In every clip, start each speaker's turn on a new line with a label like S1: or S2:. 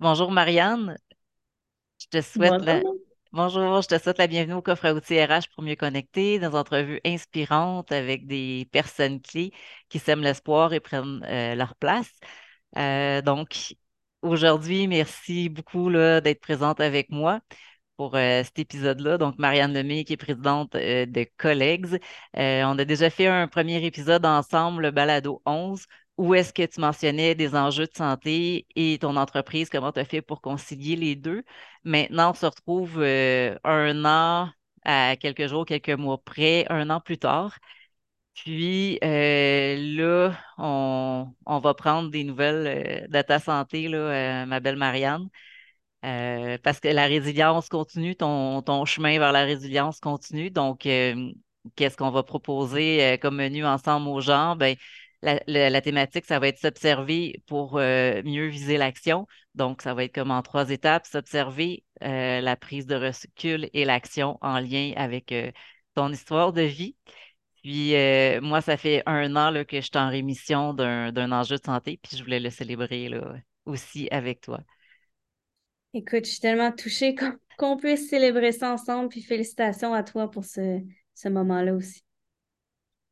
S1: Bonjour Marianne, je te souhaite la...
S2: Bonjour.
S1: Bonjour, je te souhaite la bienvenue au coffre à outils RH pour mieux connecter, dans une entrevue inspirante avec des personnes clés qui sèment l'espoir et prennent euh, leur place. Euh, donc, aujourd'hui, merci beaucoup d'être présente avec moi pour euh, cet épisode-là. Donc, Marianne Lemay, qui est présidente euh, de Colleagues. Euh, on a déjà fait un premier épisode ensemble, le Balado 11, où est-ce que tu mentionnais des enjeux de santé et ton entreprise, comment tu as fait pour concilier les deux? Maintenant, on se retrouve un an à quelques jours, quelques mois près, un an plus tard. Puis là, on, va prendre des nouvelles de ta santé, là, ma belle Marianne. Euh, parce que la résilience continue, ton, ton chemin vers la résilience continue. Donc, euh, qu'est-ce qu'on va proposer euh, comme menu ensemble aux gens? Ben, la, thématique, ça va être s'observer pour mieux viser l'action. Donc, ça va être comme en trois étapes, s'observer, la prise de recul et l'action en lien avec ton histoire de vie. Puis, moi, ça fait un an que je suis en rémission d'un enjeu de santé, puis je voulais le célébrer là, aussi avec toi.
S2: Écoute, je suis tellement touchée qu'on puisse célébrer ça ensemble, puis félicitations à toi pour ce moment-là aussi.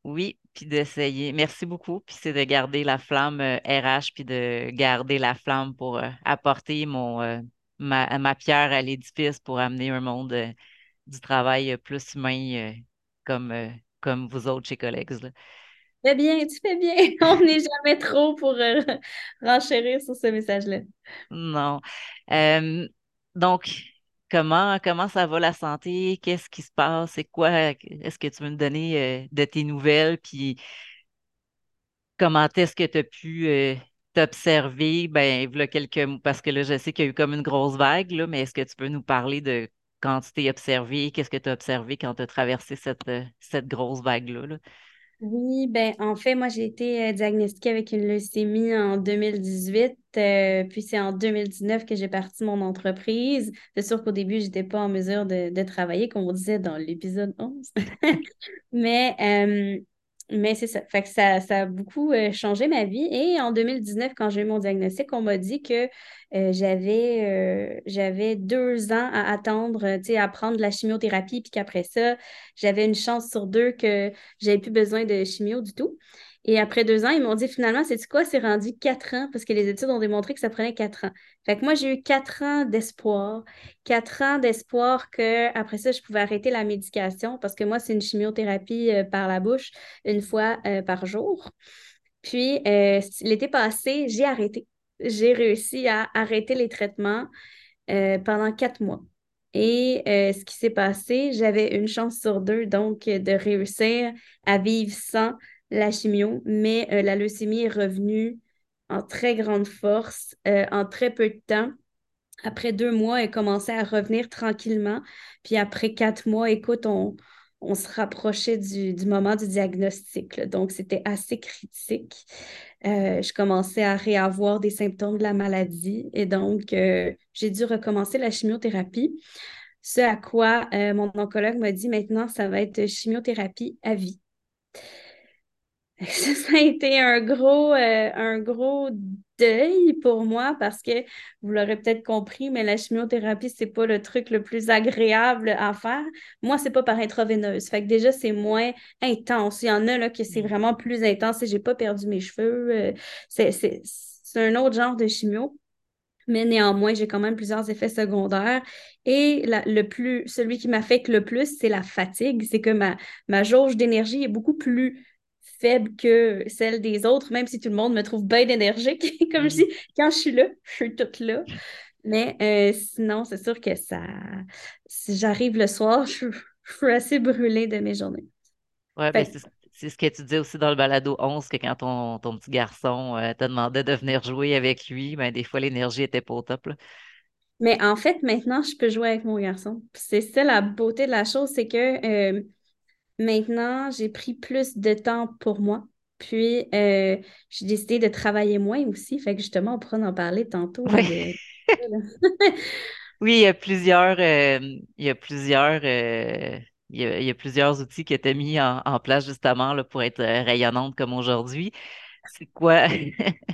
S1: Oui, puis d'essayer. Merci beaucoup. Puis c'est de garder la flamme euh, RH, puis de garder la flamme pour euh, apporter mon, euh, ma, ma pierre à l'édifice pour amener un monde euh, du travail euh, plus humain euh, comme, euh, comme vous autres chez Collègues. là.
S2: Tu fais bien, tu fais bien. On n'est jamais trop pour euh, renchérir sur ce message-là.
S1: Non. Euh, donc, comment, ça va la santé? Qu'est-ce qui se passe? C'est quoi? Est-ce que tu veux me donner euh, de tes nouvelles? Puis Comment est-ce que tu as pu euh, t'observer, ben, voilà quelques parce que là, je sais qu'il y a eu comme une grosse vague, mais est-ce que tu peux nous parler de quand tu t'es observé, qu'est-ce que tu as observé quand tu as traversé cette, euh, grosse vague-là, là?
S2: Oui, ben en fait, moi j'ai été euh, diagnostiquée avec une leucémie en 2018, euh, puis c'est en 2019 que j'ai parti mon entreprise. C'est sûr qu'au début, j'étais pas en mesure de, de travailler, comme on disait dans l'épisode 11. Mais, euh, mais c'est ça. Fait ça, ça a beaucoup euh, changé ma vie. Et en 2019, quand j'ai eu mon diagnostic, on m'a dit que euh, j'avais euh, j'avais deux ans à attendre, tu sais, à prendre la chimiothérapie, puis qu'après ça, j'avais une chance sur deux que j'avais plus besoin de chimio du tout. Et après deux ans, ils m'ont dit finalement, c'est quoi? C'est rendu quatre ans parce que les études ont démontré que ça prenait quatre ans. Fait que moi, j'ai eu quatre ans d'espoir. Quatre ans d'espoir que après ça, je pouvais arrêter la médication parce que moi, c'est une chimiothérapie euh, par la bouche une fois euh, par jour. Puis euh, l'été passé, j'ai arrêté. J'ai réussi à arrêter les traitements pendant quatre mois. Et ce qui s'est passé, j'avais une chance sur deux, donc, de réussir à vivre sans la chimio, mais euh, la leucémie est revenue en très grande force, euh, en très peu de temps. Après deux mois, elle commençait à revenir tranquillement. Puis après quatre mois, écoute, on, on se rapprochait du, moment du diagnostic. Donc, c'était assez critique. Euh, je commençais à réavoir des symptômes de la maladie et donc, j'ai dû recommencer la chimiothérapie. Ce à quoi mon oncologue m'a dit maintenant, ça va être chimiothérapie à vie. Ça, ça a été un gros, euh, un gros deuil pour moi parce que vous l'aurez peut-être compris, mais la chimiothérapie, c'est pas le truc le plus agréable à faire. Moi, c'est pas par intraveineuse. Fait que déjà, c'est moins intense. Il y en a là que c'est
S1: Mm.
S2: vraiment plus intense et j'ai pas perdu mes cheveux. euh, c'est, un autre genre de chimio. Mais néanmoins, j'ai quand même plusieurs effets secondaires. Et la- le plus, celui qui m'affecte le plus, c'est la fatigue. C'est que ma, ma jauge d'énergie est beaucoup plus faible que celle des autres, même si tout le monde me trouve bien énergique. Comme je dis,
S1: Mm.
S2: quand je suis là, je suis toute là. Mais euh, sinon, c'est sûr que ça, si j'arrive le soir, je, je suis assez brûlée de mes journées.
S1: Ouais, ben
S2: Fait
S1: c'est c'est ce que tu disais aussi dans le balado 11, que quand ton, ton petit garçon euh, te demandait de venir jouer avec lui, ben des fois l'énergie était pas au top, là.
S2: Mais en fait, maintenant, je peux jouer avec mon garçon. C'est ça la beauté de la chose, c'est que euh, maintenant, j'ai pris plus de temps pour moi. Puis, euh, j'ai décidé de travailler moins aussi. Fait que justement, on pourra en parler tantôt
S1: Oui,
S2: de...
S1: oui, il y a plusieurs, euh, il y a plusieurs, euh, il y a, il y a plusieurs outils qui étaient mis en, en place justement là, pour être rayonnante comme aujourd'hui. C'est quoi?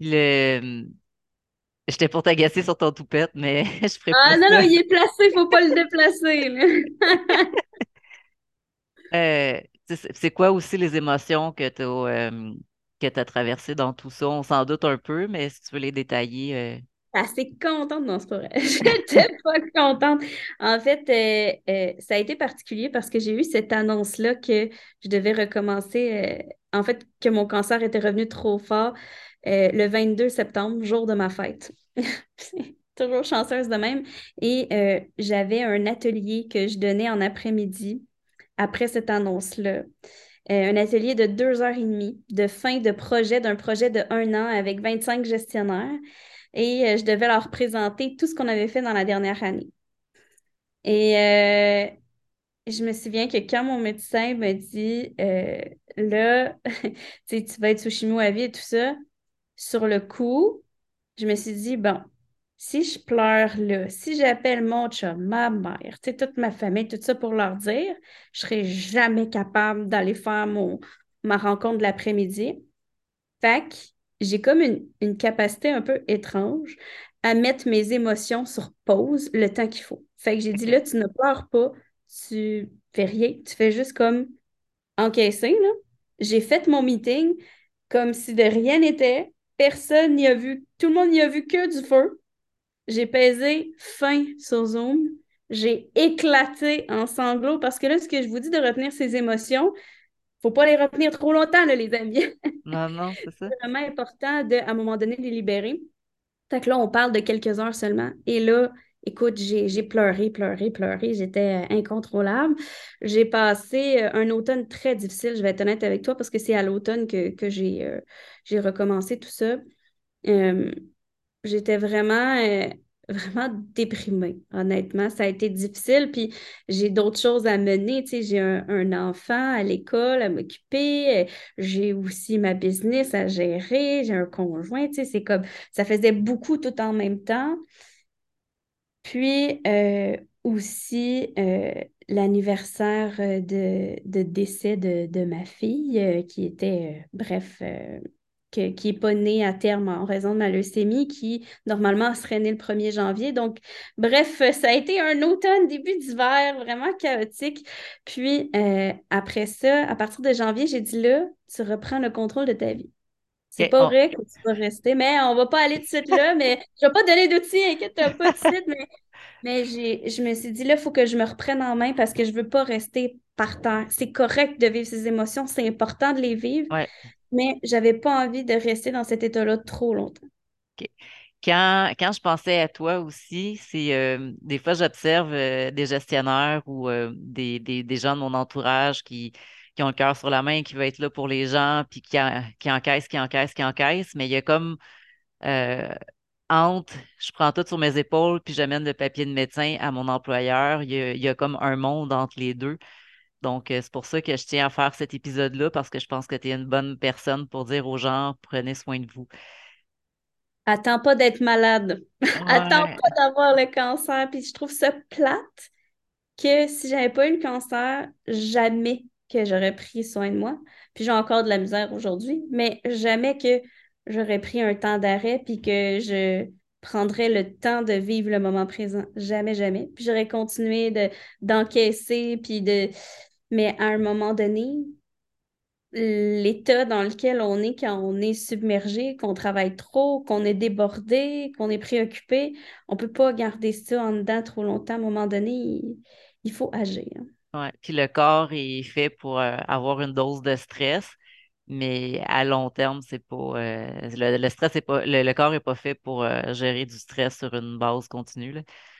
S1: Le... J'étais pour t'agacer sur ton toupette, mais je ferai
S2: Ah non, non, il est placé, faut pas le déplacer.
S1: Euh, c'est quoi aussi les émotions que tu as, que tu traversées dans tout ça? On s'en doute un peu, mais si tu veux les détailler. euh,
S2: assez contente. Non, c'est pas vrai. J'étais pas contente. En fait, euh, euh, ça a été particulier parce que j'ai eu cette annonce-là que je devais recommencer. euh, en fait, que mon cancer était revenu trop fort euh, le 22 septembre, jour de ma fête. Toujours chanceuse de même. Et euh, j'avais un atelier que je donnais en après-midi après cette annonce-là. Euh, un atelier de deux heures et demie de fin de projet, d'un projet de un an avec 25 gestionnaires et je devais leur présenter tout ce qu'on avait fait dans la dernière année. Et je me souviens que quand mon médecin m'a dit là, tu vas être sous chimio à vie et tout ça, sur le coup, je me suis dit, bon, si je pleure là, si j'appelle mon chum, ma mère, tu sais, toute ma famille, tout ça pour leur dire, je serai jamais capable d'aller faire mon, ma rencontre de l'après-midi. Fait que j'ai comme une, une capacité un peu étrange à mettre mes émotions sur pause le temps qu'il faut. Fait que j'ai dit là, tu ne pleures pas, tu fais rien, tu fais juste comme encaisser, là. J'ai fait mon meeting comme si de rien n'était. Personne n'y a vu, tout le monde n'y a vu que du feu. J'ai pesé fin sur Zoom. J'ai éclaté en sanglots parce que là, ce que je vous dis de retenir ses émotions, faut pas les retenir trop longtemps, là, les amis.
S1: Non, non, c'est ça.
S2: C'est vraiment important de, à un moment donné, les libérer. Fait que là, on parle de quelques heures seulement. Et là, écoute, j'ai, pleuré, pleuré, pleuré. J'étais euh, incontrôlable. J'ai passé euh, un automne très difficile, je vais être honnête avec toi, parce que c'est à l'automne que, que j'ai, euh, recommencé tout ça. J'étais vraiment, vraiment déprimée, honnêtement. Ça a été difficile. Puis j'ai d'autres choses à mener. Tu sais, j'ai un, un enfant à l'école à m'occuper. J'ai aussi ma business à gérer. J'ai un conjoint. Tu sais, c'est comme, ça faisait beaucoup tout en même temps. Puis euh, aussi euh, l'anniversaire euh, de, décès de, ma fille, qui était, bref, qui n'est pas née à terme en raison de ma leucémie, qui normalement serait née le 1er janvier. Donc, bref, ça a été un automne, début d'hiver, vraiment chaotique. Puis après ça, à partir de janvier, j'ai dit là, tu reprends le contrôle de ta vie. C'est pas
S1: on-
S2: vrai que tu vas rester, mais on va pas aller tout de suite là, mais je vais pas donner d'outils, inquiète-toi pas tout de suite, mais mais je me suis dit, là, il faut que je me reprenne en main parce que je veux pas rester par terre. C'est correct de vivre ces émotions, c'est important de les vivre,
S1: ouais.
S2: mais j'avais pas envie de rester dans cet état-là trop longtemps.
S1: OK. Quand, quand je pensais à toi aussi, c'est euh, des fois j'observe euh, des gestionnaires ou euh, des, des, des gens de mon entourage qui, qui ont le cœur sur la main, qui veulent être là pour les gens, puis qui, en- qui encaissent, qui encaissent, qui encaissent, mais il y a comme euh, entre je prends tout sur mes épaules, puis j'amène le papier de médecin à mon employeur, il y a, il y a comme un monde entre les deux. Donc, euh, c'est pour ça que je tiens à faire cet épisode-là, parce que je pense que tu es une bonne personne pour dire aux gens, prenez soin de vous.
S2: Attends pas d'être malade. Attends pas d'avoir le cancer. Puis je trouve ça plate que si j'avais pas eu le cancer, jamais que j'aurais pris soin de moi. Puis j'ai encore de la misère aujourd'hui, mais jamais que j'aurais pris un temps d'arrêt puis que je prendrais le temps de vivre le moment présent. Jamais, jamais. Puis j'aurais continué de, d'encaisser puis de... Mais à un moment donné, l'état dans lequel on est quand on est submergé, qu'on travaille trop, qu'on est débordé, qu'on est préoccupé, on peut pas garder ça en dedans trop longtemps. À un moment donné, il faut agir.
S1: Puis le corps est fait pour euh, avoir une dose de stress, mais à long terme, c'est pas euh, le, le stress pas le, le corps est pas fait pour euh, gérer du stress sur une base continue.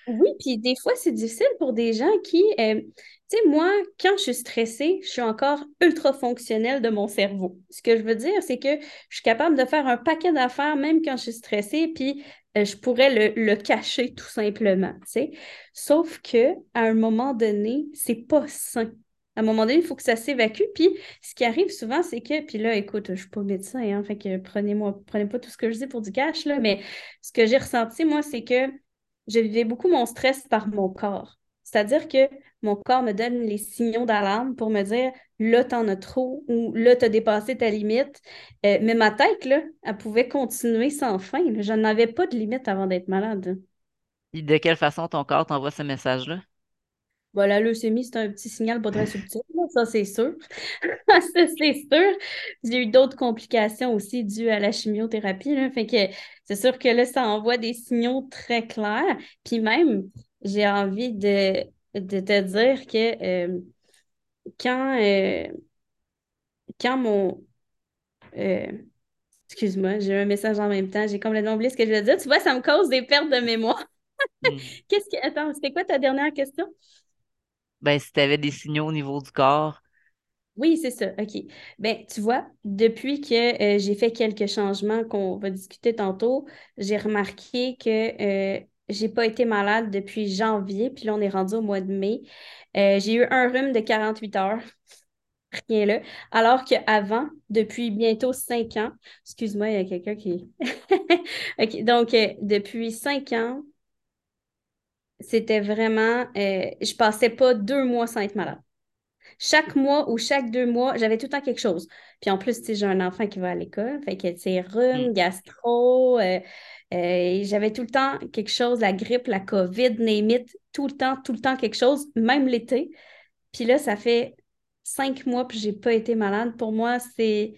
S2: Oui, puis des fois, c'est difficile pour des gens qui, euh, tu sais, moi, quand je suis stressée, je suis encore ultra fonctionnelle de mon cerveau. Ce que je veux dire, c'est que je suis capable de faire un paquet d'affaires même quand je suis stressée, puis euh, je pourrais le, le cacher tout simplement, tu sais. Sauf que à un moment donné, c'est pas sain. À un moment donné, il faut que ça s'évacue. Puis ce qui arrive souvent, c'est que, puis là, écoute, je suis pas médecin, hein, fait que prenez-moi, prenez pas tout ce que je dis pour du cash, là, mais ce que j'ai ressenti, moi, c'est que je vivais beaucoup mon stress par mon corps. C'est-à-dire que mon corps me donne les signaux d'alarme pour me dire là, t'en as trop ou là, t'as dépassé ta limite. Euh, mais ma tête, là, elle pouvait continuer sans fin. Je n'avais pas de limite avant d'être malade.
S1: Et de quelle façon ton corps t'envoie ce message-là?
S2: Bon, la leucémie, c'est un petit signal pas très subtil, ça c'est sûr. ça c'est sûr. J'ai eu d'autres complications aussi dues à la chimiothérapie. Là, fait que c'est sûr que là, ça envoie des signaux très clairs. Puis même, j'ai envie de, de te dire que euh, quand, euh, quand mon. Euh, excuse-moi, j'ai un message en même temps. J'ai complètement oublié ce que je veux dire. Tu vois, ça me cause des pertes de mémoire. Hmm. Qu'est-ce que. Attends, c'était quoi ta dernière question?
S1: Ben, si tu avais des signaux au niveau du corps.
S2: Oui, c'est ça. OK. Ben, tu vois, depuis que euh, j'ai fait quelques changements qu'on va discuter tantôt, j'ai remarqué que j'ai pas été malade depuis janvier, puis là, on est rendu au mois de mai. Euh, j'ai eu un rhume de 48 heures. Rien là. Alors qu'avant, depuis bientôt cinq ans, excuse-moi, il y a quelqu'un qui. OK, donc, euh, depuis cinq ans, c'était vraiment. Euh, je passais pas deux mois sans être malade. Chaque mois ou chaque deux mois, j'avais tout le temps quelque chose. Puis en plus, j'ai un enfant qui va à l'école, fait que, c'est rhume, mm. gastro, euh, j'avais tout le temps quelque chose, la grippe, la COVID, name tout le temps, tout le temps quelque chose, même l'été. Puis là, ça fait cinq mois que j'ai pas été malade. Pour moi, c'est.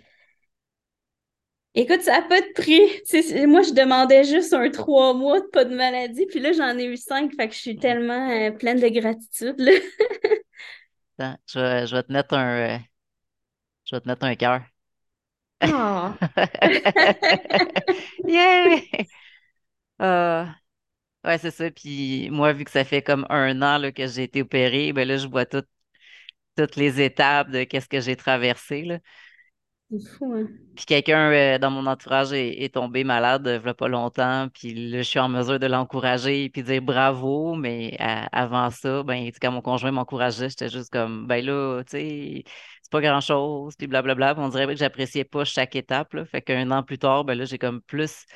S2: Écoute, ça n'a pas de prix. moi, je demandais juste un trois mois de pas de maladie, puis là, j'en ai eu cinq, fait que je suis tellement euh, pleine de gratitude.
S1: je, vais, je vais te mettre un. Euh, je vais te mettre un cœur.
S2: Oh.
S1: yeah! Euh, ouais, c'est ça. Puis moi, vu que ça fait comme un an là, que j'ai été opérée, ben là, je vois toutes toutes les étapes de qu'est-ce que j'ai traversé. Là.
S2: C'est fou, hein?
S1: Puis quelqu'un euh, dans mon entourage est, tombé malade il n'y a pas longtemps, puis là, je suis en mesure de l'encourager puis dire bravo, mais avant ça, ben, quand mon conjoint m'encourageait, j'étais juste comme, ben là, tu sais, c'est pas grand-chose, puis blablabla. on dirait que j'appréciais pas chaque étape, là. Fait qu'un an plus tard, ben là, j'ai comme plus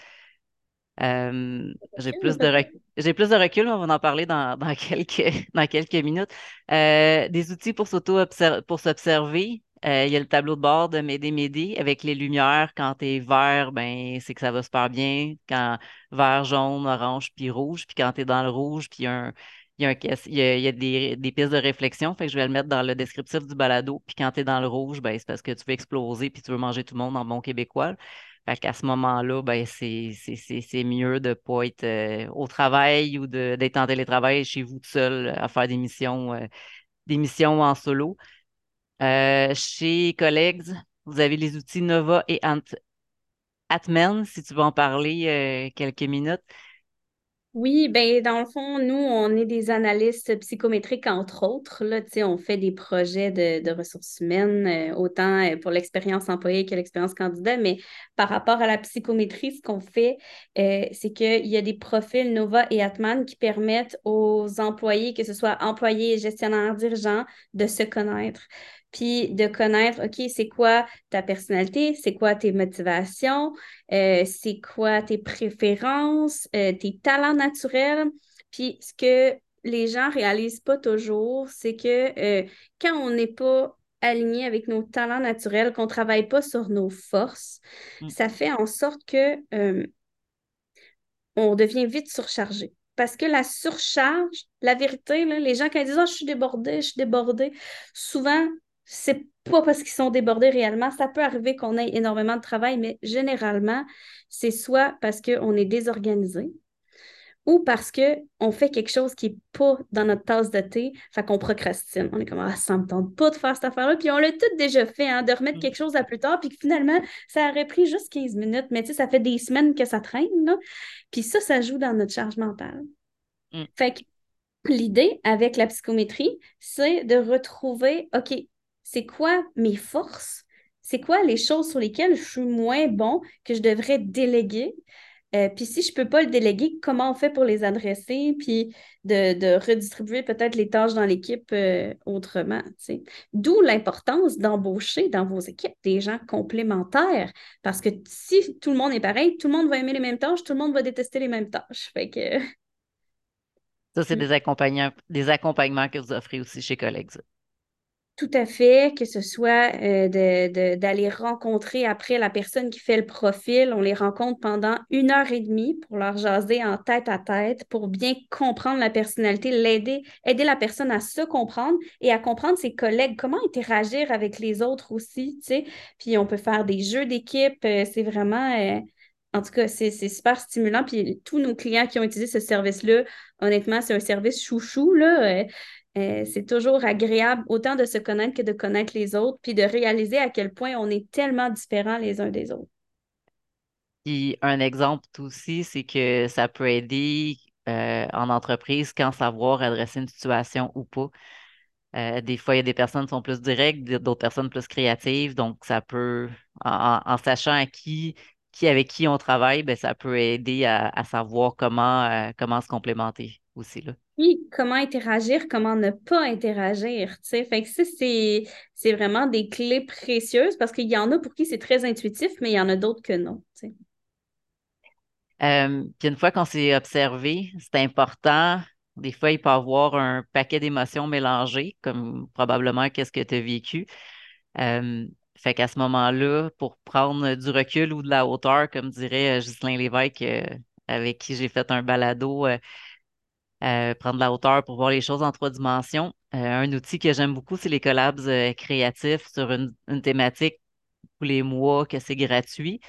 S1: euh, j'ai plus de j'ai plus de recul, on va en parler dans, quelques, dans quelques minutes. Euh, des outils pour s'auto pour s'observer. Euh, il y a le tableau de bord de Médé Médé avec les lumières. Quand tu es vert, ben, c'est que ça va super bien. Quand vert, jaune, orange, puis rouge. Puis quand tu es dans le rouge, puis il y a un, il y a, des, des, pistes de réflexion, fait que je vais le mettre dans le descriptif du balado. Puis quand tu es dans le rouge, ben, c'est parce que tu veux exploser puis tu veux manger tout le monde en bon québécois. Fait qu'à ce moment-là, ben, c'est, mieux de ne pas être euh, au travail ou d'être en télétravail chez vous tout seul à faire des missions, euh, des missions en solo. Euh, chez Colleagues, vous avez les outils Nova et Ant Atmen, si tu veux en parler quelques minutes.
S2: Oui, ben dans le fond, nous, on est des analystes psychométriques, entre autres. Là, on fait des projets de, ressources humaines, euh, autant euh, pour l'expérience employée que l'expérience candidat, mais par rapport à la psychométrie, ce qu'on fait, euh, c'est qu'il y a des profils Nova et Atman qui permettent aux employés, que ce soit employés, gestionnaires, dirigeants, de se connaître puis de connaître, OK, c'est quoi ta personnalité, c'est quoi tes motivations, euh, c'est quoi tes préférences, euh, tes talents naturels? Puis ce que les gens réalisent pas toujours, c'est que euh, quand on n'est pas aligné avec nos talents naturels, qu'on ne travaille pas sur nos forces, mm. ça fait en sorte que on devient vite surchargé. Parce que la surcharge, la vérité, les gens, quand ils disent oh, je suis débordée, je suis débordée, souvent, c'est pas parce qu'ils sont débordés réellement. Ça peut arriver qu'on ait énormément de travail, mais généralement, c'est soit parce qu'on est désorganisé ou parce qu'on fait quelque chose qui n'est pas dans notre tasse de thé, fait qu'on procrastine. On est comme, ah, ça me tente pas de faire cette affaire-là. Puis on l'a tout déjà fait, hein, de remettre mm. quelque chose à plus tard, puis finalement, ça aurait pris juste 15 minutes. Mais tu sais, ça fait des semaines que ça traîne, là. Puis ça, ça joue dans notre charge mentale. Mm. Fait que l'idée avec la psychométrie, c'est de retrouver, OK, c'est quoi mes forces, c'est quoi les choses sur lesquelles je suis moins bon, que je devrais déléguer? Euh, puis si je ne peux pas le déléguer, comment on fait pour les adresser, puis de, redistribuer peut-être les tâches dans l'équipe euh, autrement. D'où l'importance d'embaucher dans vos équipes des gens complémentaires. Parce que si tout le monde est pareil, tout le monde va aimer les mêmes tâches, tout le monde va détester les mêmes tâches. Fait que
S1: Ça, c'est des accompagnements, des accompagnements que vous offrez aussi chez Collègues.
S2: Tout à fait, que ce soit euh, d'aller rencontrer après la personne qui fait le profil. On les rencontre pendant une heure et demie pour leur jaser en tête à tête, pour bien comprendre la personnalité, l'aider, aider la personne à se comprendre et à comprendre ses collègues, comment interagir avec les autres aussi, tu sais. Puis on peut faire des jeux d'équipe, euh, c'est vraiment... euh, en tout cas, c'est c'est super stimulant. Puis tous nos clients qui ont utilisé ce service-là, honnêtement, c'est un service chouchou, là. Euh, c'est toujours agréable autant de se connaître que de connaître les autres, puis de réaliser à quel point on est tellement différents les uns des autres.
S1: Puis un exemple aussi, c'est que ça peut aider euh, en entreprise quand savoir adresser une situation ou pas. Euh, des fois, il y a des personnes qui sont plus directes, d'autres personnes plus créatives. Donc, ça peut, en, sachant à qui, qui avec qui on travaille, ben, ça peut aider à, savoir comment, comment se complémenter aussi, là.
S2: Puis, comment interagir, comment ne pas interagir, tu sais. Fait que ça, c'est, vraiment des clés précieuses parce qu'il y en a pour qui c'est très intuitif, mais il y en a d'autres que non, tu sais.
S1: Euh, puis une fois qu'on s'est observé, c'est important. Des fois, il peut y avoir un paquet d'émotions mélangées, comme probablement qu'est-ce que tu as vécu. Euh, fait qu'à ce moment-là, pour prendre du recul ou de la hauteur, comme dirait euh, Ghislain Lévesque, euh, avec qui j'ai fait un balado, euh, prendre de la hauteur pour voir les choses en trois dimensions. Euh, un outil que j'aime beaucoup, c'est les collabs euh, créatifs sur une, une thématique tous les mois, que c'est gratuit.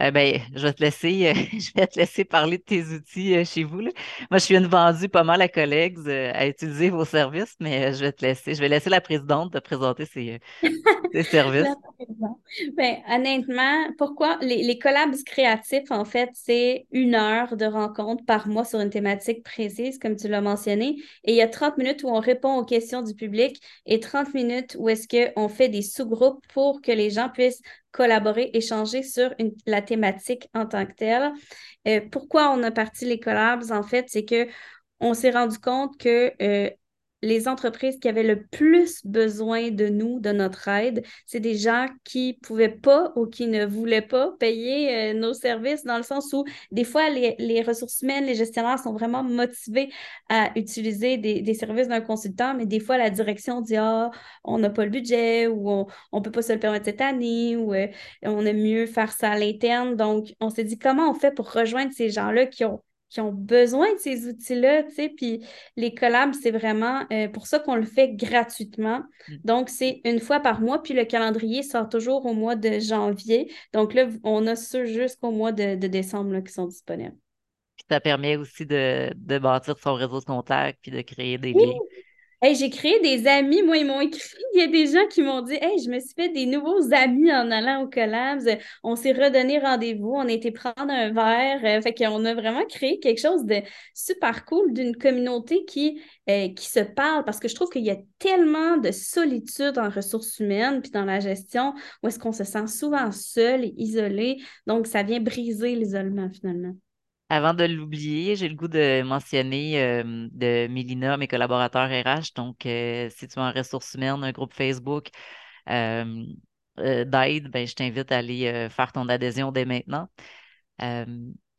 S1: Euh, ben, je vais te laisser, euh, je vais te laisser parler de tes outils euh, chez vous, là. Moi, je suis une vendue pas mal à collègues à utiliser vos services, mais je vais te laisser, je vais laisser la présidente te présenter ses, services.
S2: Ben, honnêtement, pourquoi les, les collabs créatifs, en fait, c'est une heure de rencontre par mois sur une thématique précise, comme tu l'as mentionné. Et il y a 30 minutes où on répond aux questions du public et 30 minutes où est-ce qu'on fait des sous-groupes pour que les gens puissent collaborer, échanger sur la thématique en tant que telle. Euh, pourquoi on a parti les collabs, en fait, c'est que on s'est rendu compte que euh, les entreprises qui avaient le plus besoin de nous, de notre aide, c'est des gens qui pouvaient pas ou qui ne voulaient pas payer euh, nos services, dans le sens où des fois, les, ressources humaines, les gestionnaires sont vraiment motivés à utiliser des, des services d'un consultant, mais des fois, la direction dit, ah, on n'a pas le budget ou on ne peut pas se le permettre cette année ou euh, on aime mieux faire ça à l'interne. Donc, on s'est dit, comment on fait pour rejoindre ces gens-là qui ont qui ont besoin de ces outils-là, tu sais, puis les collabs, c'est vraiment euh, pour ça qu'on le fait gratuitement. Donc, c'est une fois par mois, puis le calendrier sort toujours au mois de janvier. Donc là, on a ceux jusqu'au mois de, de décembre là, qui sont disponibles.
S1: Puis ça permet aussi de, de bâtir son réseau de contacts puis de créer des liens.
S2: Hey, j'ai créé des amis. Moi, ils m'ont écrit. Il y a des gens qui m'ont dit Hey, je me suis fait des nouveaux amis en allant au collabs. On s'est redonné rendez-vous. On a été prendre un verre. Euh, fait qu'on a vraiment créé quelque chose de super cool d'une communauté qui, euh, qui se parle parce que je trouve qu'il y a tellement de solitude en ressources humaines puis dans la gestion où est-ce qu'on se sent souvent seul et isolé. Donc, ça vient briser l'isolement finalement.
S1: Avant de l'oublier, j'ai le goût de mentionner de Mélina, mes collaborateurs RH. Donc, euh, si tu es en ressources humaines, un groupe Facebook euh, d'aide, ben, je t'invite à aller euh, faire ton adhésion dès maintenant.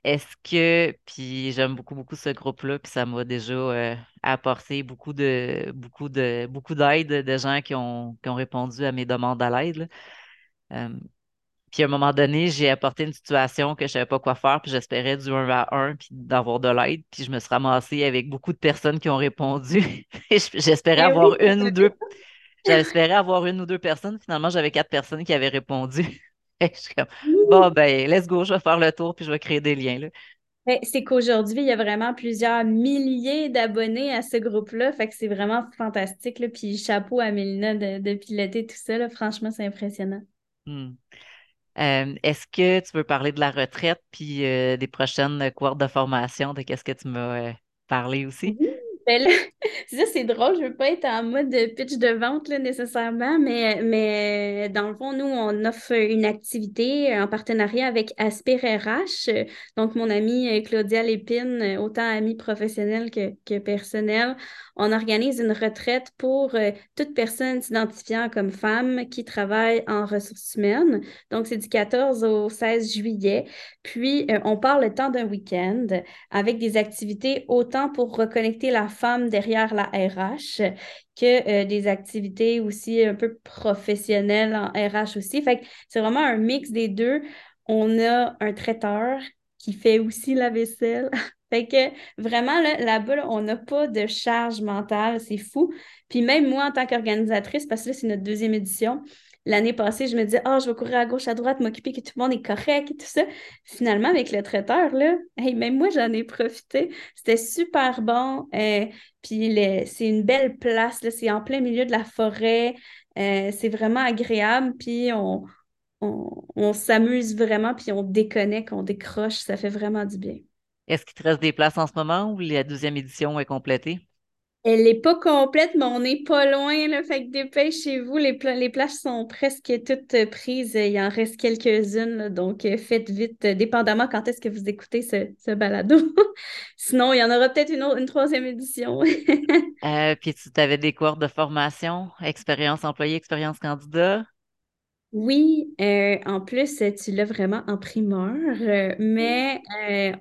S1: Est-ce que, puis j'aime beaucoup, beaucoup ce groupe-là, puis ça m'a déjà apporté beaucoup de, beaucoup de, beaucoup d'aide de gens qui ont, qui ont répondu à mes demandes à l'aide. Puis à un moment donné, j'ai apporté une situation que je savais pas quoi faire, puis j'espérais du un à un, puis d'avoir de l'aide. Puis je me suis ramassée avec beaucoup de personnes qui ont répondu. J'espérais
S2: oui,
S1: avoir une ou deux, j'espérais avoir une ou deux personnes. Finalement, j'avais quatre personnes qui avaient répondu. Et je suis comme, bon, ben, let's go, je vais faire le tour, puis je vais créer des liens, là.
S2: Ben, C'est qu'aujourd'hui, il y a vraiment plusieurs milliers d'abonnés à ce groupe-là. Fait que c'est vraiment fantastique. Là. Puis chapeau à Mélina de, de piloter tout ça. là. Franchement, c'est impressionnant.
S1: Hmm. Euh, est-ce que tu veux parler de la retraite, puis euh, des prochaines cohortes de formation, de qu'est-ce que tu m'as euh, parlé aussi?
S2: Ben là, ça, c'est drôle, je veux pas être en mode de pitch de vente là, nécessairement, mais, mais dans le fond, nous, on offre une activité en partenariat avec Aspire RH. Donc, mon amie euh, Claudia Lépine, euh, autant amie professionnelle que, que personnelle, on organise une retraite pour euh, toute personne s'identifiant comme femme qui travaille en ressources humaines. Donc, c'est du 14 au 16 juillet. Puis, on part le temps d'un week-end avec des activités autant pour reconnecter la femme derrière la RH que euh, des activités aussi un peu professionnelles en RH aussi. Fait que c'est vraiment un mix des deux. On a un traiteur qui fait aussi la vaisselle. fait que vraiment, là-bas, on n'a pas de charge mentale, c'est fou. Puis même moi, en tant qu'organisatrice, parce que là, c'est notre deuxième édition, l'année passée, je me disais, oh, je vais courir à gauche, à droite, m'occuper que tout le monde est correct et tout ça. Finalement, avec le traiteur, là, même moi, j'en ai profité. C'était super bon. Euh, puis c'est une belle place, c'est en plein milieu de la forêt. Euh, c'est vraiment agréable. Puis on, on, s'amuse vraiment, puis on déconnecte, on décroche. Ça fait vraiment du bien.
S1: Est-ce qu'il te reste des places en ce moment ou la deuxième édition est complétée?
S2: Elle n'est pas complète, mais on n'est pas loin. Là, fait que dépêchez-vous. Les, les plages sont presque toutes euh, prises. Il en reste quelques-unes. Donc, euh, faites vite, euh, dépendamment quand est-ce que vous écoutez ce, ce balado. Sinon, il y en aura peut-être une, une troisième édition.
S1: puis, tu avais des cours de formation, expérience employée, expérience candidat?
S2: Oui, en plus, tu l'as vraiment en primeur, mais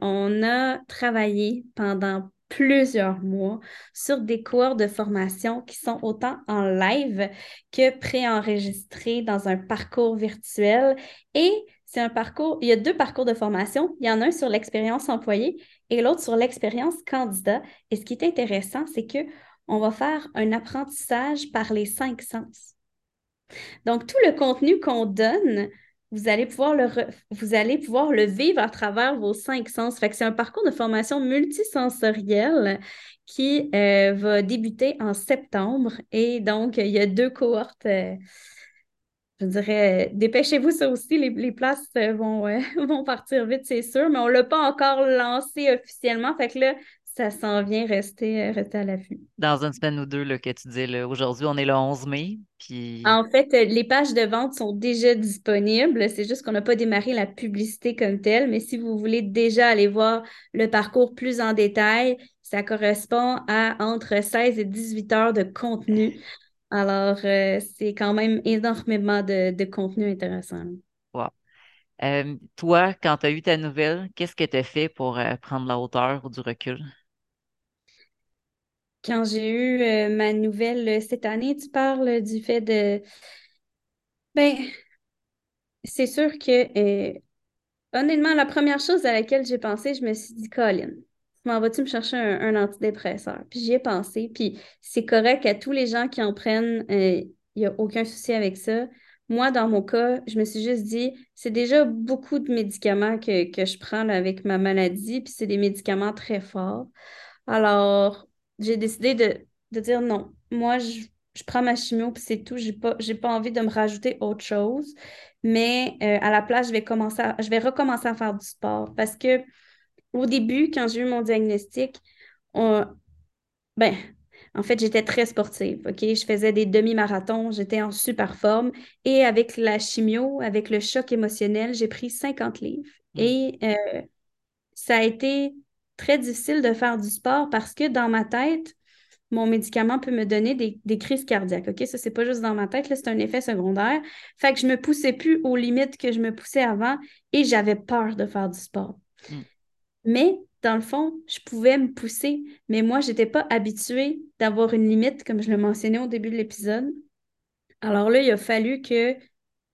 S2: on a travaillé pendant plusieurs mois sur des cours de formation qui sont autant en live que préenregistrés dans un parcours virtuel. Et c'est un parcours, il y a deux parcours de formation. Il y en a un sur l'expérience employée et l'autre sur l'expérience candidat. Et ce qui est intéressant, c'est que on va faire un apprentissage par les cinq sens. Donc, tout le contenu qu'on donne vous allez pouvoir le, vous allez pouvoir le vivre à travers vos cinq sens. Fait que c'est un parcours de formation multisensorielle qui euh, va débuter en septembre. Et donc, il y a deux cohortes. Euh, je dirais, dépêchez-vous ça aussi, les, places euh, vont, vont partir vite, c'est sûr, mais on ne l'a pas encore lancé officiellement. Fait que là, ça s'en vient rester, euh, rester à l'affût.
S1: Dans une semaine ou deux, là, que tu dis, aujourd'hui, on est le 11 mai. Puis...
S2: En fait, euh, les pages de vente sont déjà disponibles. C'est juste qu'on n'a pas démarré la publicité comme telle. Mais si vous voulez déjà aller voir le parcours plus en détail, ça correspond à entre 16 et 18 heures de contenu. Alors, euh, c'est quand même énormément de, contenu intéressant.
S1: Wow. toi, quand tu as eu ta nouvelle, qu'est-ce que tu as fait pour prendre la hauteur ou du recul?
S2: Quand j'ai eu euh, ma nouvelle euh, cette année, tu parles du fait de... Ben, c'est sûr que, euh, honnêtement, la première chose à laquelle j'ai pensé, je me suis dit, Colin, m'en vas-tu me chercher un, antidépresseur? Puis j'y ai pensé, puis c'est correct à tous les gens qui en prennent, il n'y a aucun souci avec ça. Moi, dans mon cas, je me suis juste dit, c'est déjà beaucoup de médicaments que, que je prends avec ma maladie, puis c'est des médicaments très forts. Alors, j'ai décidé de, dire non. Moi, je, prends ma chimio, puis c'est tout. J'ai pas, j'ai pas envie de me rajouter autre chose. Mais euh, à la place, je vais commencer je vais recommencer à faire du sport. Parce que au début, quand j'ai eu mon diagnostic, ben, en fait, j'étais très sportive, OK? Je faisais des demi-marathons, j'étais en super forme. Et avec la chimio, avec le choc émotionnel, j'ai pris 50 livres. Mm. Et euh, ça a été très difficile de faire du sport parce que dans ma tête, mon médicament peut me donner des, crises cardiaques. OK? Ça, c'est pas juste dans ma tête, là, c'est un effet secondaire. Fait que je me poussais plus aux limites que je me poussais avant et j'avais peur de faire du sport. Hmm. Mais dans le fond, je pouvais me pousser, mais moi, je n'étais pas habituée d'avoir une limite, comme je le mentionnais au début de l'épisode. Alors là, il a fallu que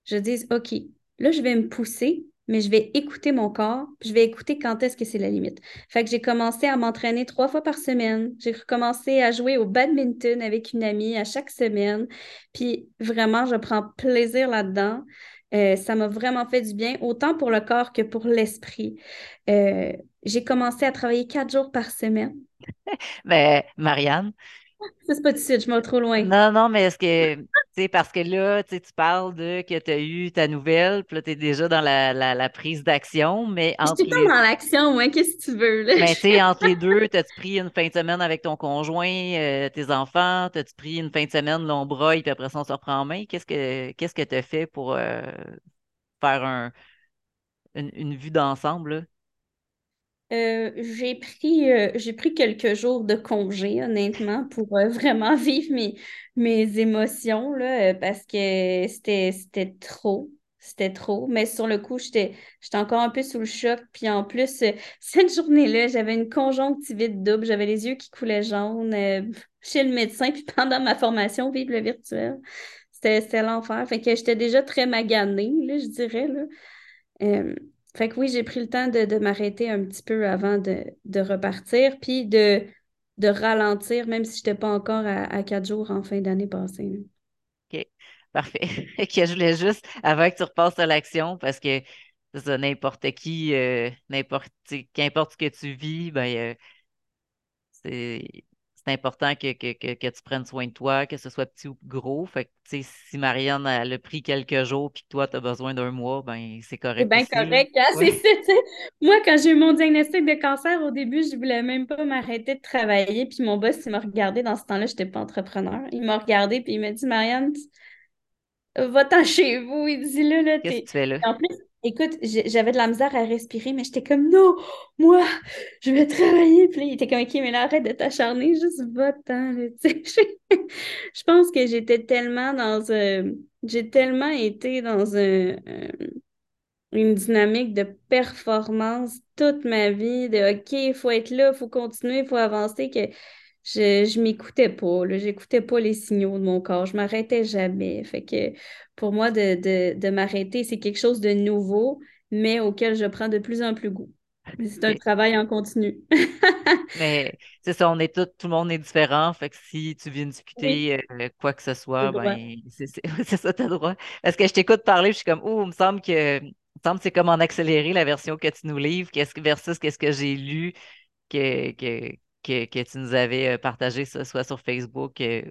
S2: je dise, OK, là, je vais me pousser, mais je vais écouter mon corps, je vais écouter quand est-ce que c'est la limite. Fait que j'ai commencé à m'entraîner trois fois par semaine. J'ai recommencé à jouer au badminton avec une amie à chaque semaine. Puis vraiment, je prends plaisir là-dedans. Euh, ça m'a vraiment fait du bien, autant pour le corps que pour l'esprit. Euh, j'ai commencé à travailler quatre jours par semaine.
S1: Mais Marianne,
S2: c'est pas suite, je m'en trop loin.
S1: Non, non, mais est-ce que, tu sais, parce que là, tu parles de que tu as eu ta nouvelle, puis là, tu es déjà dans la, la, la prise d'action, mais
S2: Je suis
S1: entre
S2: le temps
S1: les,
S2: dans l'action, moi, qu'est-ce que tu veux, là?
S1: mais tu sais, entre les deux, t'as-tu pris une fin de semaine avec ton conjoint, euh, tes enfants, t'as-tu pris une fin de semaine, broye, puis après ça, on se reprend en main? Qu'est-ce que, qu'est-ce que tu as fait pour euh, faire un, une, une vue d'ensemble, là?
S2: Euh, j'ai pris, euh, pris quelques jours de congé, honnêtement, pour euh, vraiment vivre mes, mes émotions, là, parce que c'était, trop. C'était trop. Mais sur le coup, j'étais, encore un peu sous le choc. Puis en plus, cette journée-là, j'avais une conjonctivite double. J'avais les yeux qui coulaient jaunes euh, chez le médecin. Puis pendant ma formation, Vive le virtuel, c'était, c'était l'enfer. Fait que j'étais déjà très maganée, là, je dirais, là. Fait que oui, j'ai pris le temps de, de m'arrêter un petit peu avant de, de repartir, puis de, de ralentir, même si je n'étais pas encore à, quatre jours en fin d'année passée.
S1: OK, parfait. Que je voulais juste, avant que tu repasses à l'action, parce que ça, n'importe qui, euh, n'importe, qu'importe ce que tu vis, ben, euh, c'est, c'est important que, que, que, que tu prennes soin de toi, que ce soit petit ou gros. Fait que, tu sais, si Marianne, elle a pris quelques jours, puis que toi, tu as besoin d'un mois, ben, c'est
S2: C'est
S1: correct
S2: bien
S1: aussi,
S2: correct, hein, c'est
S1: Ouais.
S2: ça, tu sais. Moi, quand j'ai eu mon diagnostic de cancer, au début, je voulais même pas m'arrêter de travailler. Puis mon boss, il m'a regardé dans ce temps-là, je n'étais pas entrepreneur. Il m'a regardé, puis il m'a dit, Marianne, Va-t'en chez vous. Il dit là, là,
S1: Qu'est-ce que tu fais là?
S2: En plus, écoute, j'avais de la misère à respirer, mais j'étais comme non, moi, je vais travailler. Puis il était comme ok, mais là, arrête de t'acharner, juste va-t'en. Je pense que j'étais tellement dans un. J'ai tellement été dans un- une dynamique de performance toute ma vie, de OK, il faut être là, il faut continuer, il faut avancer, que je, je m'écoutais pas, là, j'écoutais pas les signaux de mon corps, je m'arrêtais jamais. Fait que pour moi, de, de, de m'arrêter, c'est quelque chose de nouveau, mais auquel je prends de plus en plus goût. C'est un travail en continu.
S1: Mais c'est ça, on est tous, tout le monde est différent. Fait que si tu viens
S2: Oui,
S1: discuter euh, quoi que ce soit, ben c'est ça, t'as droit. Parce que je t'écoute parler, je suis comme, oh, il me semble que c'est comme en accéléré la version que tu nous livres, qu'est-ce que versus qu'est-ce que j'ai lu que, que, que, que tu nous avais euh, partagé, ça, soit sur Facebook. euh.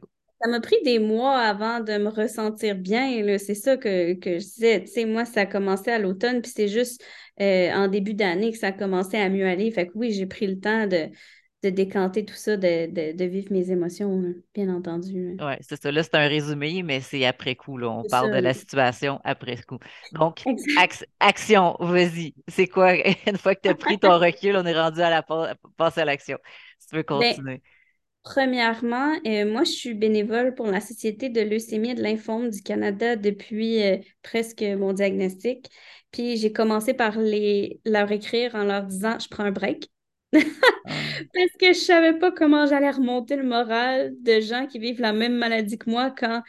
S2: Ça m'a pris des mois avant de me ressentir bien. C'est ça que, que je disais. Tu sais, moi, ça a commencé à l'automne, puis c'est juste euh, en début d'année que ça a commencé à mieux aller. Fait que oui, j'ai pris le temps de, de décanter tout ça, de, de, de vivre mes émotions, bien entendu.
S1: Ouais, c'est ça. Là, c'est un résumé, mais c'est après coup, là. On parle
S2: ça,
S1: de la situation après coup. Donc, action, vas-y. C'est quoi? Une fois que tu as pris ton recul, on est rendu à la pa- passe à l'action. Si tu veux
S2: Ben, premièrement, euh, moi, je suis bénévole pour la Société de leucémie et de lymphome du Canada depuis euh, presque mon diagnostic. Puis j'ai commencé par les, leur écrire en leur disant, je prends un break.
S1: Ah,
S2: Parce que je savais pas comment j'allais remonter le moral de gens qui vivent la même maladie que moi quand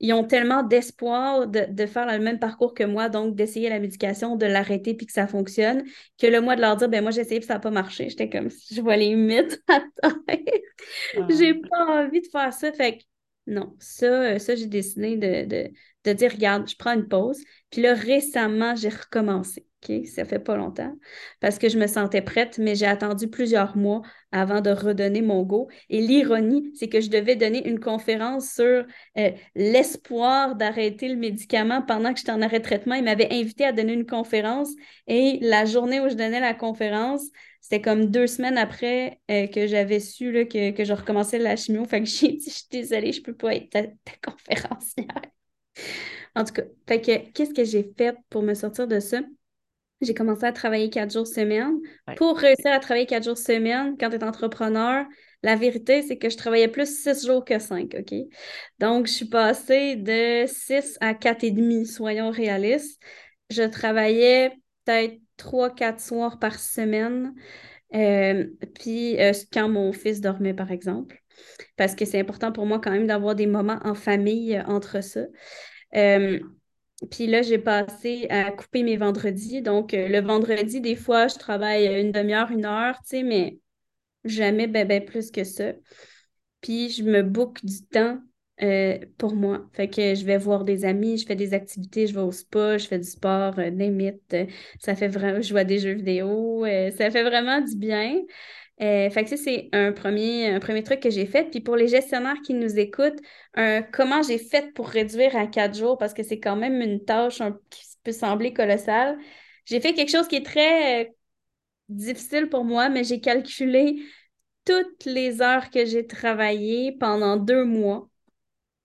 S2: ils ont tellement d'espoir de, de faire le même parcours que moi, donc d'essayer la médication, de l'arrêter puis que ça fonctionne, que le moi de leur dire, ben moi j'ai essayé puis ça n'a pas marché. J'étais comme, je vois les mythes à terre.
S1: ah.
S2: J'ai pas envie de faire ça. Fait que non, ça, euh, ça j'ai décidé de, dire, regarde, je prends une pause. Puis là, récemment, j'ai recommencé. OK? Ça fait pas longtemps parce que je me sentais prête, mais j'ai attendu plusieurs mois avant de redonner mon go. Et l'ironie, c'est que je devais donner une conférence sur euh, l'espoir d'arrêter le médicament pendant que j'étais en arrêt traitement. Il m'avait invité à donner une conférence et la journée où je donnais la conférence, c'était comme deux semaines après euh, que j'avais su là, que, que je recommençais la chimio. Fait que j'ai dit, je suis désolée, je peux pas être ta, ta conférencière. En tout cas, fait que qu'est-ce que j'ai fait pour me sortir de ça? J'ai commencé à travailler quatre jours semaine.
S1: Ouais.
S2: Pour réussir à travailler quatre jours semaine, quand tu es entrepreneur, la vérité, c'est que je travaillais plus six jours que cinq, OK? Donc, je suis passée de six à quatre et demi, soyons réalistes. Je travaillais peut-être trois, quatre soirs par semaine. Euh, puis euh, quand mon fils dormait, par exemple, parce que c'est important pour moi quand même d'avoir des moments en famille euh, entre ça. Puis là, j'ai passé à couper mes vendredis. Donc, le vendredi, des fois, je travaille une demi-heure, une heure, tu sais, mais jamais ben, ben plus que ça. Puis, je me book du temps euh, pour moi. Fait que je vais voir des amis, je fais des activités, je vais au spa, je fais du sport, euh, euh, ça fait vraiment, je à des jeux vidéo, euh, ça fait vraiment du bien. fait que ça, c'est un premier, un premier truc que j'ai fait. Puis pour les gestionnaires qui nous écoutent, comment j'ai fait pour réduire à quatre jours, parce que c'est quand même une tâche qui peut sembler colossale. J'ai fait quelque chose qui est très difficile pour moi, mais j'ai calculé toutes les heures que j'ai travaillées pendant deux mois.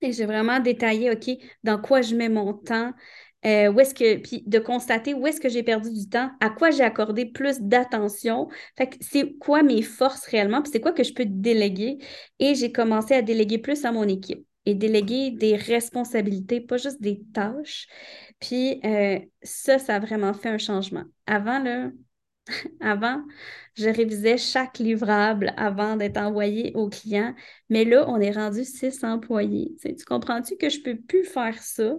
S2: Et j'ai vraiment détaillé, OK, dans quoi je mets mon temps, euh, où est-ce que, puis de constater où est-ce que j'ai perdu du temps, à quoi j'ai accordé plus d'attention. Fait que c'est quoi mes forces réellement, puis c'est quoi que je peux déléguer. Et j'ai commencé à déléguer plus à mon équipe et déléguer des responsabilités, pas juste des tâches. Puis euh, ça, ça a vraiment fait un changement. Avant, là, Avant, je révisais chaque livrable avant d'être envoyé au client, mais là, on est rendu six employés. Tu, comprends-tu que je ne peux plus faire ça?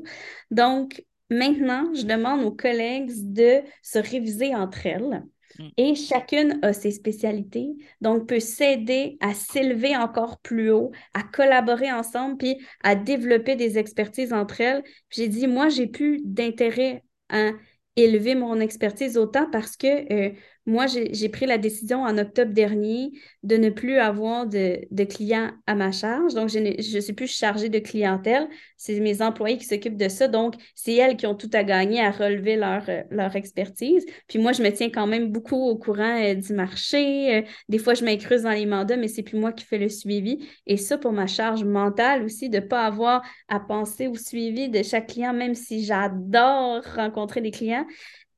S2: Donc, maintenant, je demande aux collègues de se réviser entre elles. Mm. Et chacune a ses spécialités, donc peut s'aider à s'élever encore plus haut, à collaborer ensemble, puis à développer des expertises entre elles. J'ai dit, moi, j'ai plus d'intérêt à élever mon expertise autant parce que euh, moi, j'ai pris la décision en octobre dernier de ne plus avoir de, clients à ma charge. Donc, je ne suis plus chargée de clientèle. C'est mes employés qui s'occupent de ça. Donc, c'est elles qui ont tout à gagner à relever leur, euh, leur expertise. Puis moi, je me tiens quand même beaucoup au courant euh, du marché. des fois, je m'incruse dans les mandats, mais c'est plus moi qui fais le suivi. Et ça, pour ma charge mentale aussi, de ne pas avoir à penser au suivi de chaque client, même si j'adore rencontrer des clients.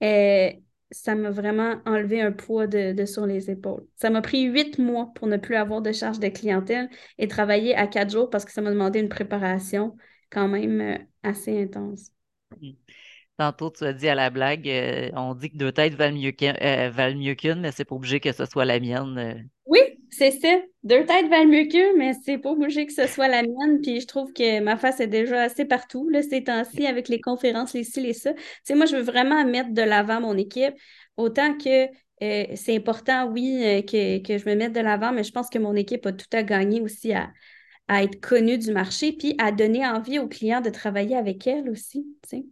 S2: Euh, ça m'a vraiment enlevé un poids de, sur les épaules. Ça m'a pris huit mois pour ne plus avoir de charge de clientèle et travailler à quatre jours parce que ça m'a demandé une préparation quand même euh, assez intense.
S1: Mmh. Tantôt, tu as dit à la blague, euh, on dit que deux têtes valent mieux qu'une, mais c'est pas obligé que ce soit la mienne.
S2: Oui, c'est ça. Deux têtes valent mieux qu'une, mais c'est pas obligé que ce soit la mienne. Puis je trouve que ma face est déjà assez partout, là, ces temps-ci, avec les conférences, les ci, les ça. Tu sais, moi, je veux vraiment mettre de l'avant mon équipe. Autant que euh, c'est important, oui, euh, que, que, je me mette de l'avant, mais je pense que mon équipe a tout à gagner aussi à, être connue du marché, puis à donner envie aux clients de travailler avec elle aussi. Tu sais.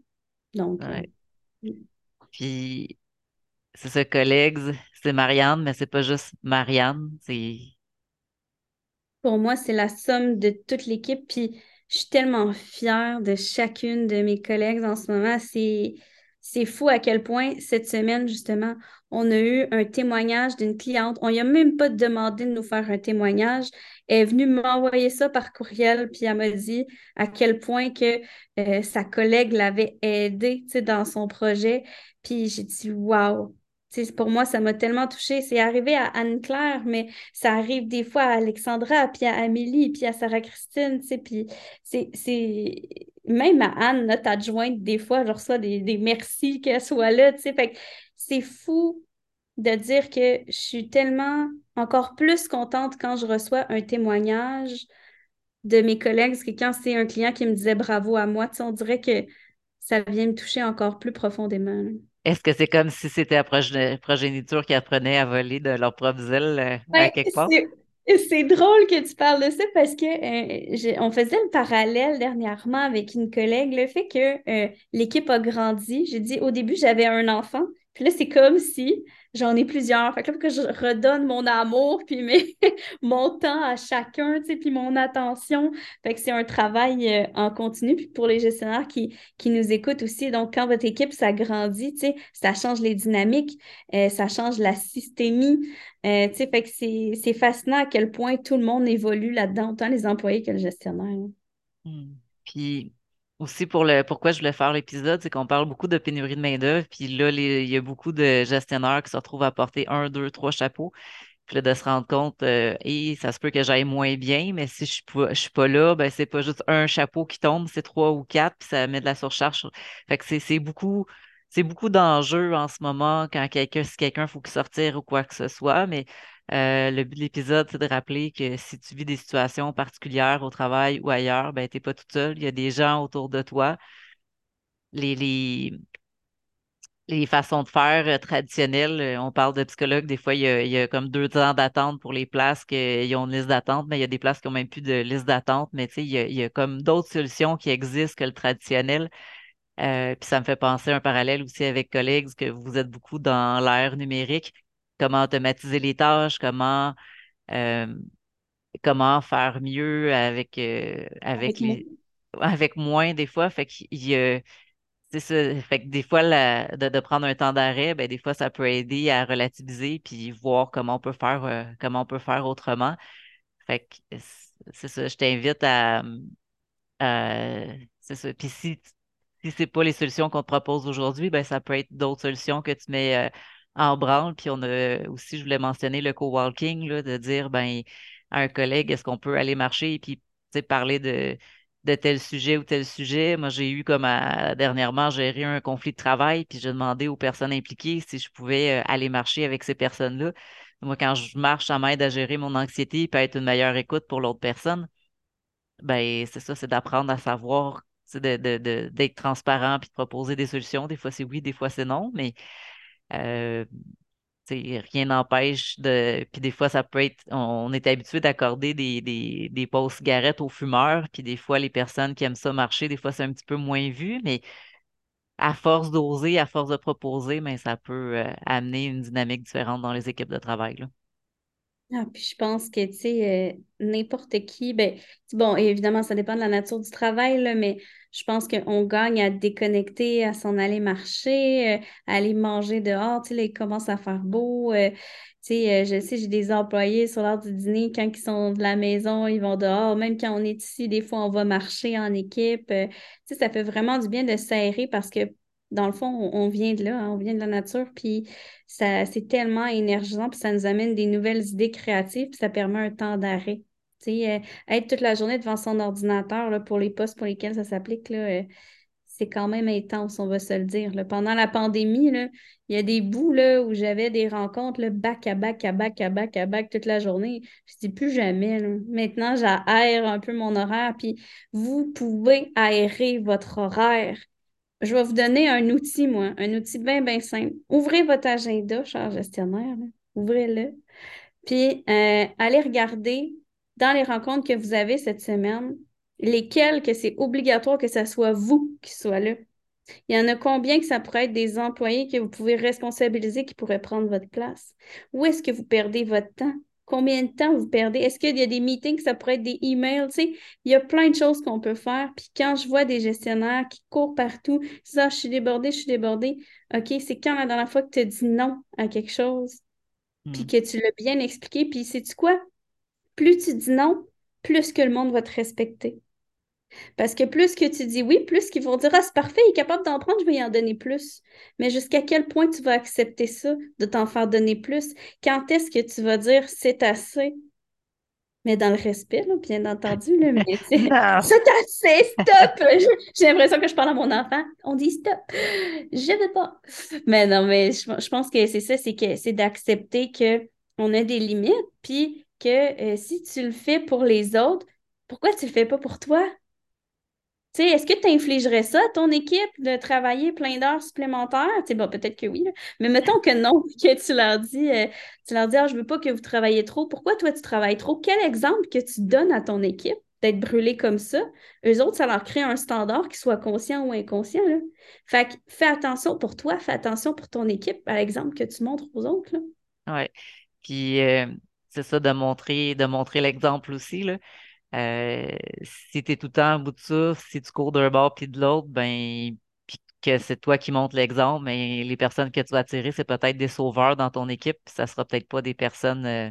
S2: Donc.
S1: Euh, puis, c'est ça, collègues, c'est Marianne, mais c'est pas juste Marianne, c'est.
S2: Pour moi, c'est la somme de toute l'équipe. Puis je suis tellement fière de chacune de mes collègues en ce moment. C'est, fou à quel point cette semaine, justement, on a eu un témoignage d'une cliente. On n'y a même pas demandé de nous faire un témoignage. Elle est venue m'envoyer ça par courriel, puis elle m'a dit à quel point que euh, sa collègue l'avait aidée dans son projet. Puis j'ai dit, waouh, pour moi, ça m'a tellement touchée. C'est arrivé à Anne-Claire, mais ça arrive des fois à Alexandra, puis à Amélie, puis à Sarah-Christine, puis c'est, Même à Anne, notre adjointe, des fois, je reçois des, des merci qu'elle soit là, Fait c'est fou de dire que je suis tellement encore plus contente quand je reçois un témoignage de mes collègues, parce que quand c'est un client qui me disait bravo à moi, on dirait que ça vient me toucher encore plus profondément.
S1: Est-ce que c'est comme si c'était la progéniture qui apprenait à voler de leur propre île euh, à quelque part?
S2: C'est drôle que tu parles de ça parce que euh, on faisait le parallèle dernièrement avec une collègue, le fait que euh, l'équipe a grandi. J'ai dit au début, j'avais un enfant, puis là, c'est comme si j'en ai plusieurs. Fait que là, que je redonne mon amour, puis mes, mon temps à chacun, tu sais, puis mon attention. Fait que c'est un travail euh, en continu. Puis pour les gestionnaires qui, qui nous écoutent aussi, donc quand votre équipe s'agrandit, tu sais, ça change les dynamiques, euh, ça change la systémie. Euh, tu sais, fait que c'est fascinant à quel point tout le monde évolue là-dedans, autant les employés que le gestionnaire.
S1: Hmm. Puis aussi pour le pourquoi je voulais faire l'épisode, c'est qu'on parle beaucoup de pénurie de main-d'œuvre. Puis là, il y a beaucoup de gestionnaires qui se retrouvent à porter un, deux, trois chapeaux. Puis là, de se rendre compte, et euh, ça se peut que j'aille moins bien, mais si je ne suis pas là, ben, c'est pas juste un chapeau qui tombe, c'est trois ou quatre, puis ça met de la surcharge. Fait que c'est beaucoup, c'est beaucoup d'enjeux en ce moment quand quelqu'un, si quelqu'un faut qu'il sortir ou quoi que ce soit. Mais euh, le but de l'épisode, c'est de rappeler que si tu vis des situations particulières au travail ou ailleurs, ben, tu n'es pas toute seule. Il y a des gens autour de toi. Les, les façons de faire euh, traditionnelles. Euh, On parle de psychologues, des fois, il y a, il y a comme deux ans d'attente pour les places qu'ils ont une liste d'attente, mais il y a des places qui n'ont même plus de liste d'attente. Mais tu sais, il y a, il y a comme d'autres solutions qui existent que le traditionnel. Puis ça me fait penser un parallèle aussi avec collègues, que vous êtes beaucoup dans l'ère numérique. Comment automatiser les tâches, comment, euh, comment faire mieux avec, euh, avec les, avec moins des fois. Fait qu'il ça. Fait que des fois, la- de, de prendre un temps d'arrêt, ben, des fois, ça peut aider à relativiser puis voir comment on peut faire, euh, comment on peut faire autrement. Fait que c'est ça. Je t'invite à, à- c'est ça. Puis si, si c'est pas les solutions qu'on te propose aujourd'hui, ben, ça peut être d'autres solutions que tu mets, en branle. Puis on a aussi, je voulais mentionner le coworking, là, de dire, ben, à un collègue, est-ce qu'on peut aller marcher et puis, parler de de tel sujet ou tel sujet. Moi, j'ai eu comme dernièrement géré un conflit de travail, puis j'ai demandé aux personnes impliquées si je pouvais euh, aller marcher avec ces personnes-là. Moi, quand je marche, ça m'aide à gérer mon anxiété, puis à être une meilleure écoute pour l'autre personne. Ben, c'est ça, c'est d'apprendre à savoir, c'est de, de, d'être transparent, puis de proposer des solutions. Des fois, c'est oui, des fois, c'est non, mais euh, rien n'empêche de. Puis des fois, ça peut être. On est habitué d'accorder des, des, des pauses cigarettes aux fumeurs. Puis des fois, les personnes qui aiment ça marcher, des fois, c'est un petit peu moins vu. Mais à force d'oser, à force de proposer, mais ça peut euh, amener une dynamique différente dans les équipes de travail.
S2: Ah, puis je pense que, tu sais, euh, n'importe qui, ben, bon, évidemment, ça dépend de la nature du travail, là, mais je pense qu'on gagne à déconnecter, à s'en aller marcher, euh, à aller manger dehors, tu sais, il commence à faire beau, euh, tu sais, je sais, j'ai des employés sur l'heure du dîner, quand ils sont de la maison, ils vont dehors, même quand on est ici, des fois, on va marcher en équipe, tu sais, ça fait vraiment du bien de s'aérer parce que, dans le fond, on, vient de là, hein, on vient de la nature, puis ça, c'est tellement énergisant, puis ça nous amène des nouvelles idées créatives, puis ça permet un temps d'arrêt. Tu sais, euh, être toute la journée devant son ordinateur là, pour les postes pour lesquels ça s'applique, là, euh, c'est quand même intense, on va se le dire. Pendant la pandémie, là, il y a des bouts là, où j'avais des rencontres là, back à back à back à back à back toute la journée. Je dis plus jamais. là. Maintenant, j'aère un peu mon horaire, puis vous pouvez aérer votre horaire. Je vais vous donner un outil, moi, un outil bien, bien simple. Ouvrez votre agenda, cher gestionnaire. Ouvrez-le. Puis, euh, allez regarder dans les rencontres que vous avez cette semaine, lesquelles que c'est obligatoire que ce soit vous qui soit là. Il y en a combien que ça pourrait être des employés que vous pouvez responsabiliser qui pourraient prendre votre place? Où est-ce que vous perdez votre temps? Combien de temps vous perdez? Est-ce qu'il y a des meetings, ça pourrait être des emails? Tu sais, il y a plein de choses qu'on peut faire. Puis quand je vois des gestionnaires qui courent partout, disent Ah, je suis débordée, je suis débordée. OK, c'est quand la dernière fois que tu as dit non à quelque chose? Puis
S1: Hmm.
S2: que tu l'as bien expliqué. Puis sais-tu quoi? Plus tu dis non, plus que le monde va te respecter. Parce que plus que tu dis oui, plus qu'ils vont dire Ah, c'est parfait, il est capable d'en prendre, je vais y en donner plus. Mais jusqu'à quel point tu vas accepter ça, de t'en faire donner plus? Quand est-ce que tu vas dire c'est assez? Mais dans le respect, là, bien entendu, là, mais c'est assez, stop! J'ai l'impression que je parle à mon enfant. On dit stop. Je veux pas. Mais non, mais je, je pense que c'est ça, c'est que c'est d'accepter que on a des limites, puis que euh, si tu le fais pour les autres, pourquoi tu le fais pas pour toi? Tu sais, est-ce que tu infligerais ça à ton équipe de travailler plein d'heures supplémentaires? Peut-être que oui. Mais mettons que non, que tu leur dis, euh, tu leur dis, ah, je veux pas que vous travaillez trop. Pourquoi toi, tu travailles trop? Quel exemple que tu donnes à ton équipe d'être brûlé comme ça? Eux autres, ça leur crée un standard qui soit conscient ou inconscient, là. Fait que fais attention pour toi, fais attention pour ton équipe, par exemple, que tu montres aux autres.
S1: Ouais. Puis euh, c'est ça de montrer, de montrer l'exemple aussi. Euh, si tu es tout le temps à bout de souffle, si tu cours d'un bord puis de l'autre, ben puis que c'est toi qui montres l'exemple, mais les personnes que tu vas attirer, c'est peut-être des sauveurs dans ton équipe, puis ça sera peut-être pas des personnes euh,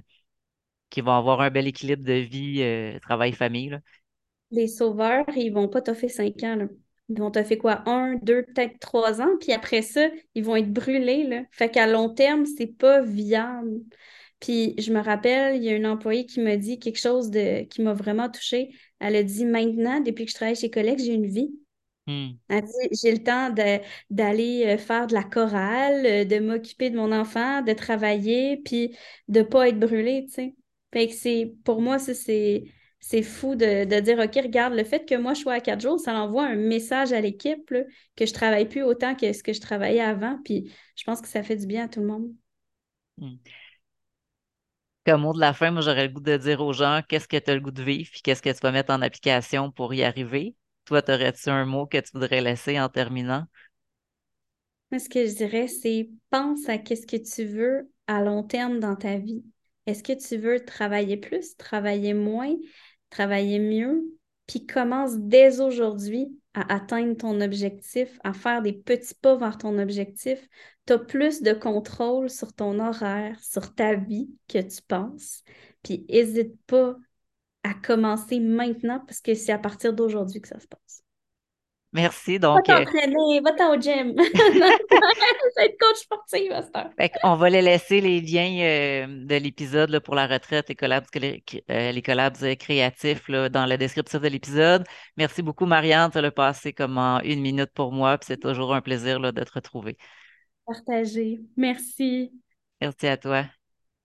S1: qui vont avoir un bel équilibre de vie, euh, travail-famille, là.
S2: Les sauveurs, ils vont pas toffer cinq ans. Ils vont toffer quoi? Un, deux, peut-être trois ans, puis après ça, ils vont être brûlés, là. Fait qu'à long terme, c'est pas viable. Puis je me rappelle, il y a une employée qui m'a dit quelque chose de qui m'a vraiment touchée. Elle a dit maintenant, depuis que je travaille chez collègues, j'ai une vie.
S1: Hmm.
S2: Elle dit, j'ai le temps d'aller euh, faire de la chorale, euh, de m'occuper de mon enfant, de travailler, puis de pas être brûlée, tu sais. Fait que c'est, pour moi, ça, c'est, c'est fou de, de dire, OK, regarde, le fait que moi, je sois à quatre jours, ça envoie un message à l'équipe que je travaille plus autant que ce que je travaillais avant. Puis je pense que ça fait du bien à tout le monde.
S1: Hmm. Comme mot de la fin, moi, j'aurais le goût de dire aux gens qu'est-ce que tu as le goût de vivre, puis qu'est-ce que tu vas mettre en application pour y arriver? Toi, t'aurais-tu un mot que tu voudrais laisser en terminant?
S2: Moi, ce que je dirais, c'est pense à qu'est-ce que tu veux à long terme dans ta vie. Est-ce que tu veux travailler plus, travailler moins, travailler mieux? Puis commence dès aujourd'hui à atteindre ton objectif, à faire des petits pas vers ton objectif. Tu as plus de contrôle sur ton horaire, sur ta vie que tu penses. Puis n'hésite pas à commencer maintenant parce que c'est à partir d'aujourd'hui que ça se passe.
S1: Merci.
S2: Va
S1: Donc, euh,
S2: t'entraîner, va-t'en au gym. être coach sportive à cette heure.
S1: fait on va les laisser les liens euh, de l'épisode là, pour la retraite, les collabs, euh, les collabs créatifs là, dans la description de l'épisode. Merci beaucoup, Marianne. Tu l'as passé comme en une minute pour moi, puis c'est toujours un plaisir là, de te retrouver.
S2: Partagé. Merci.
S1: Merci à toi.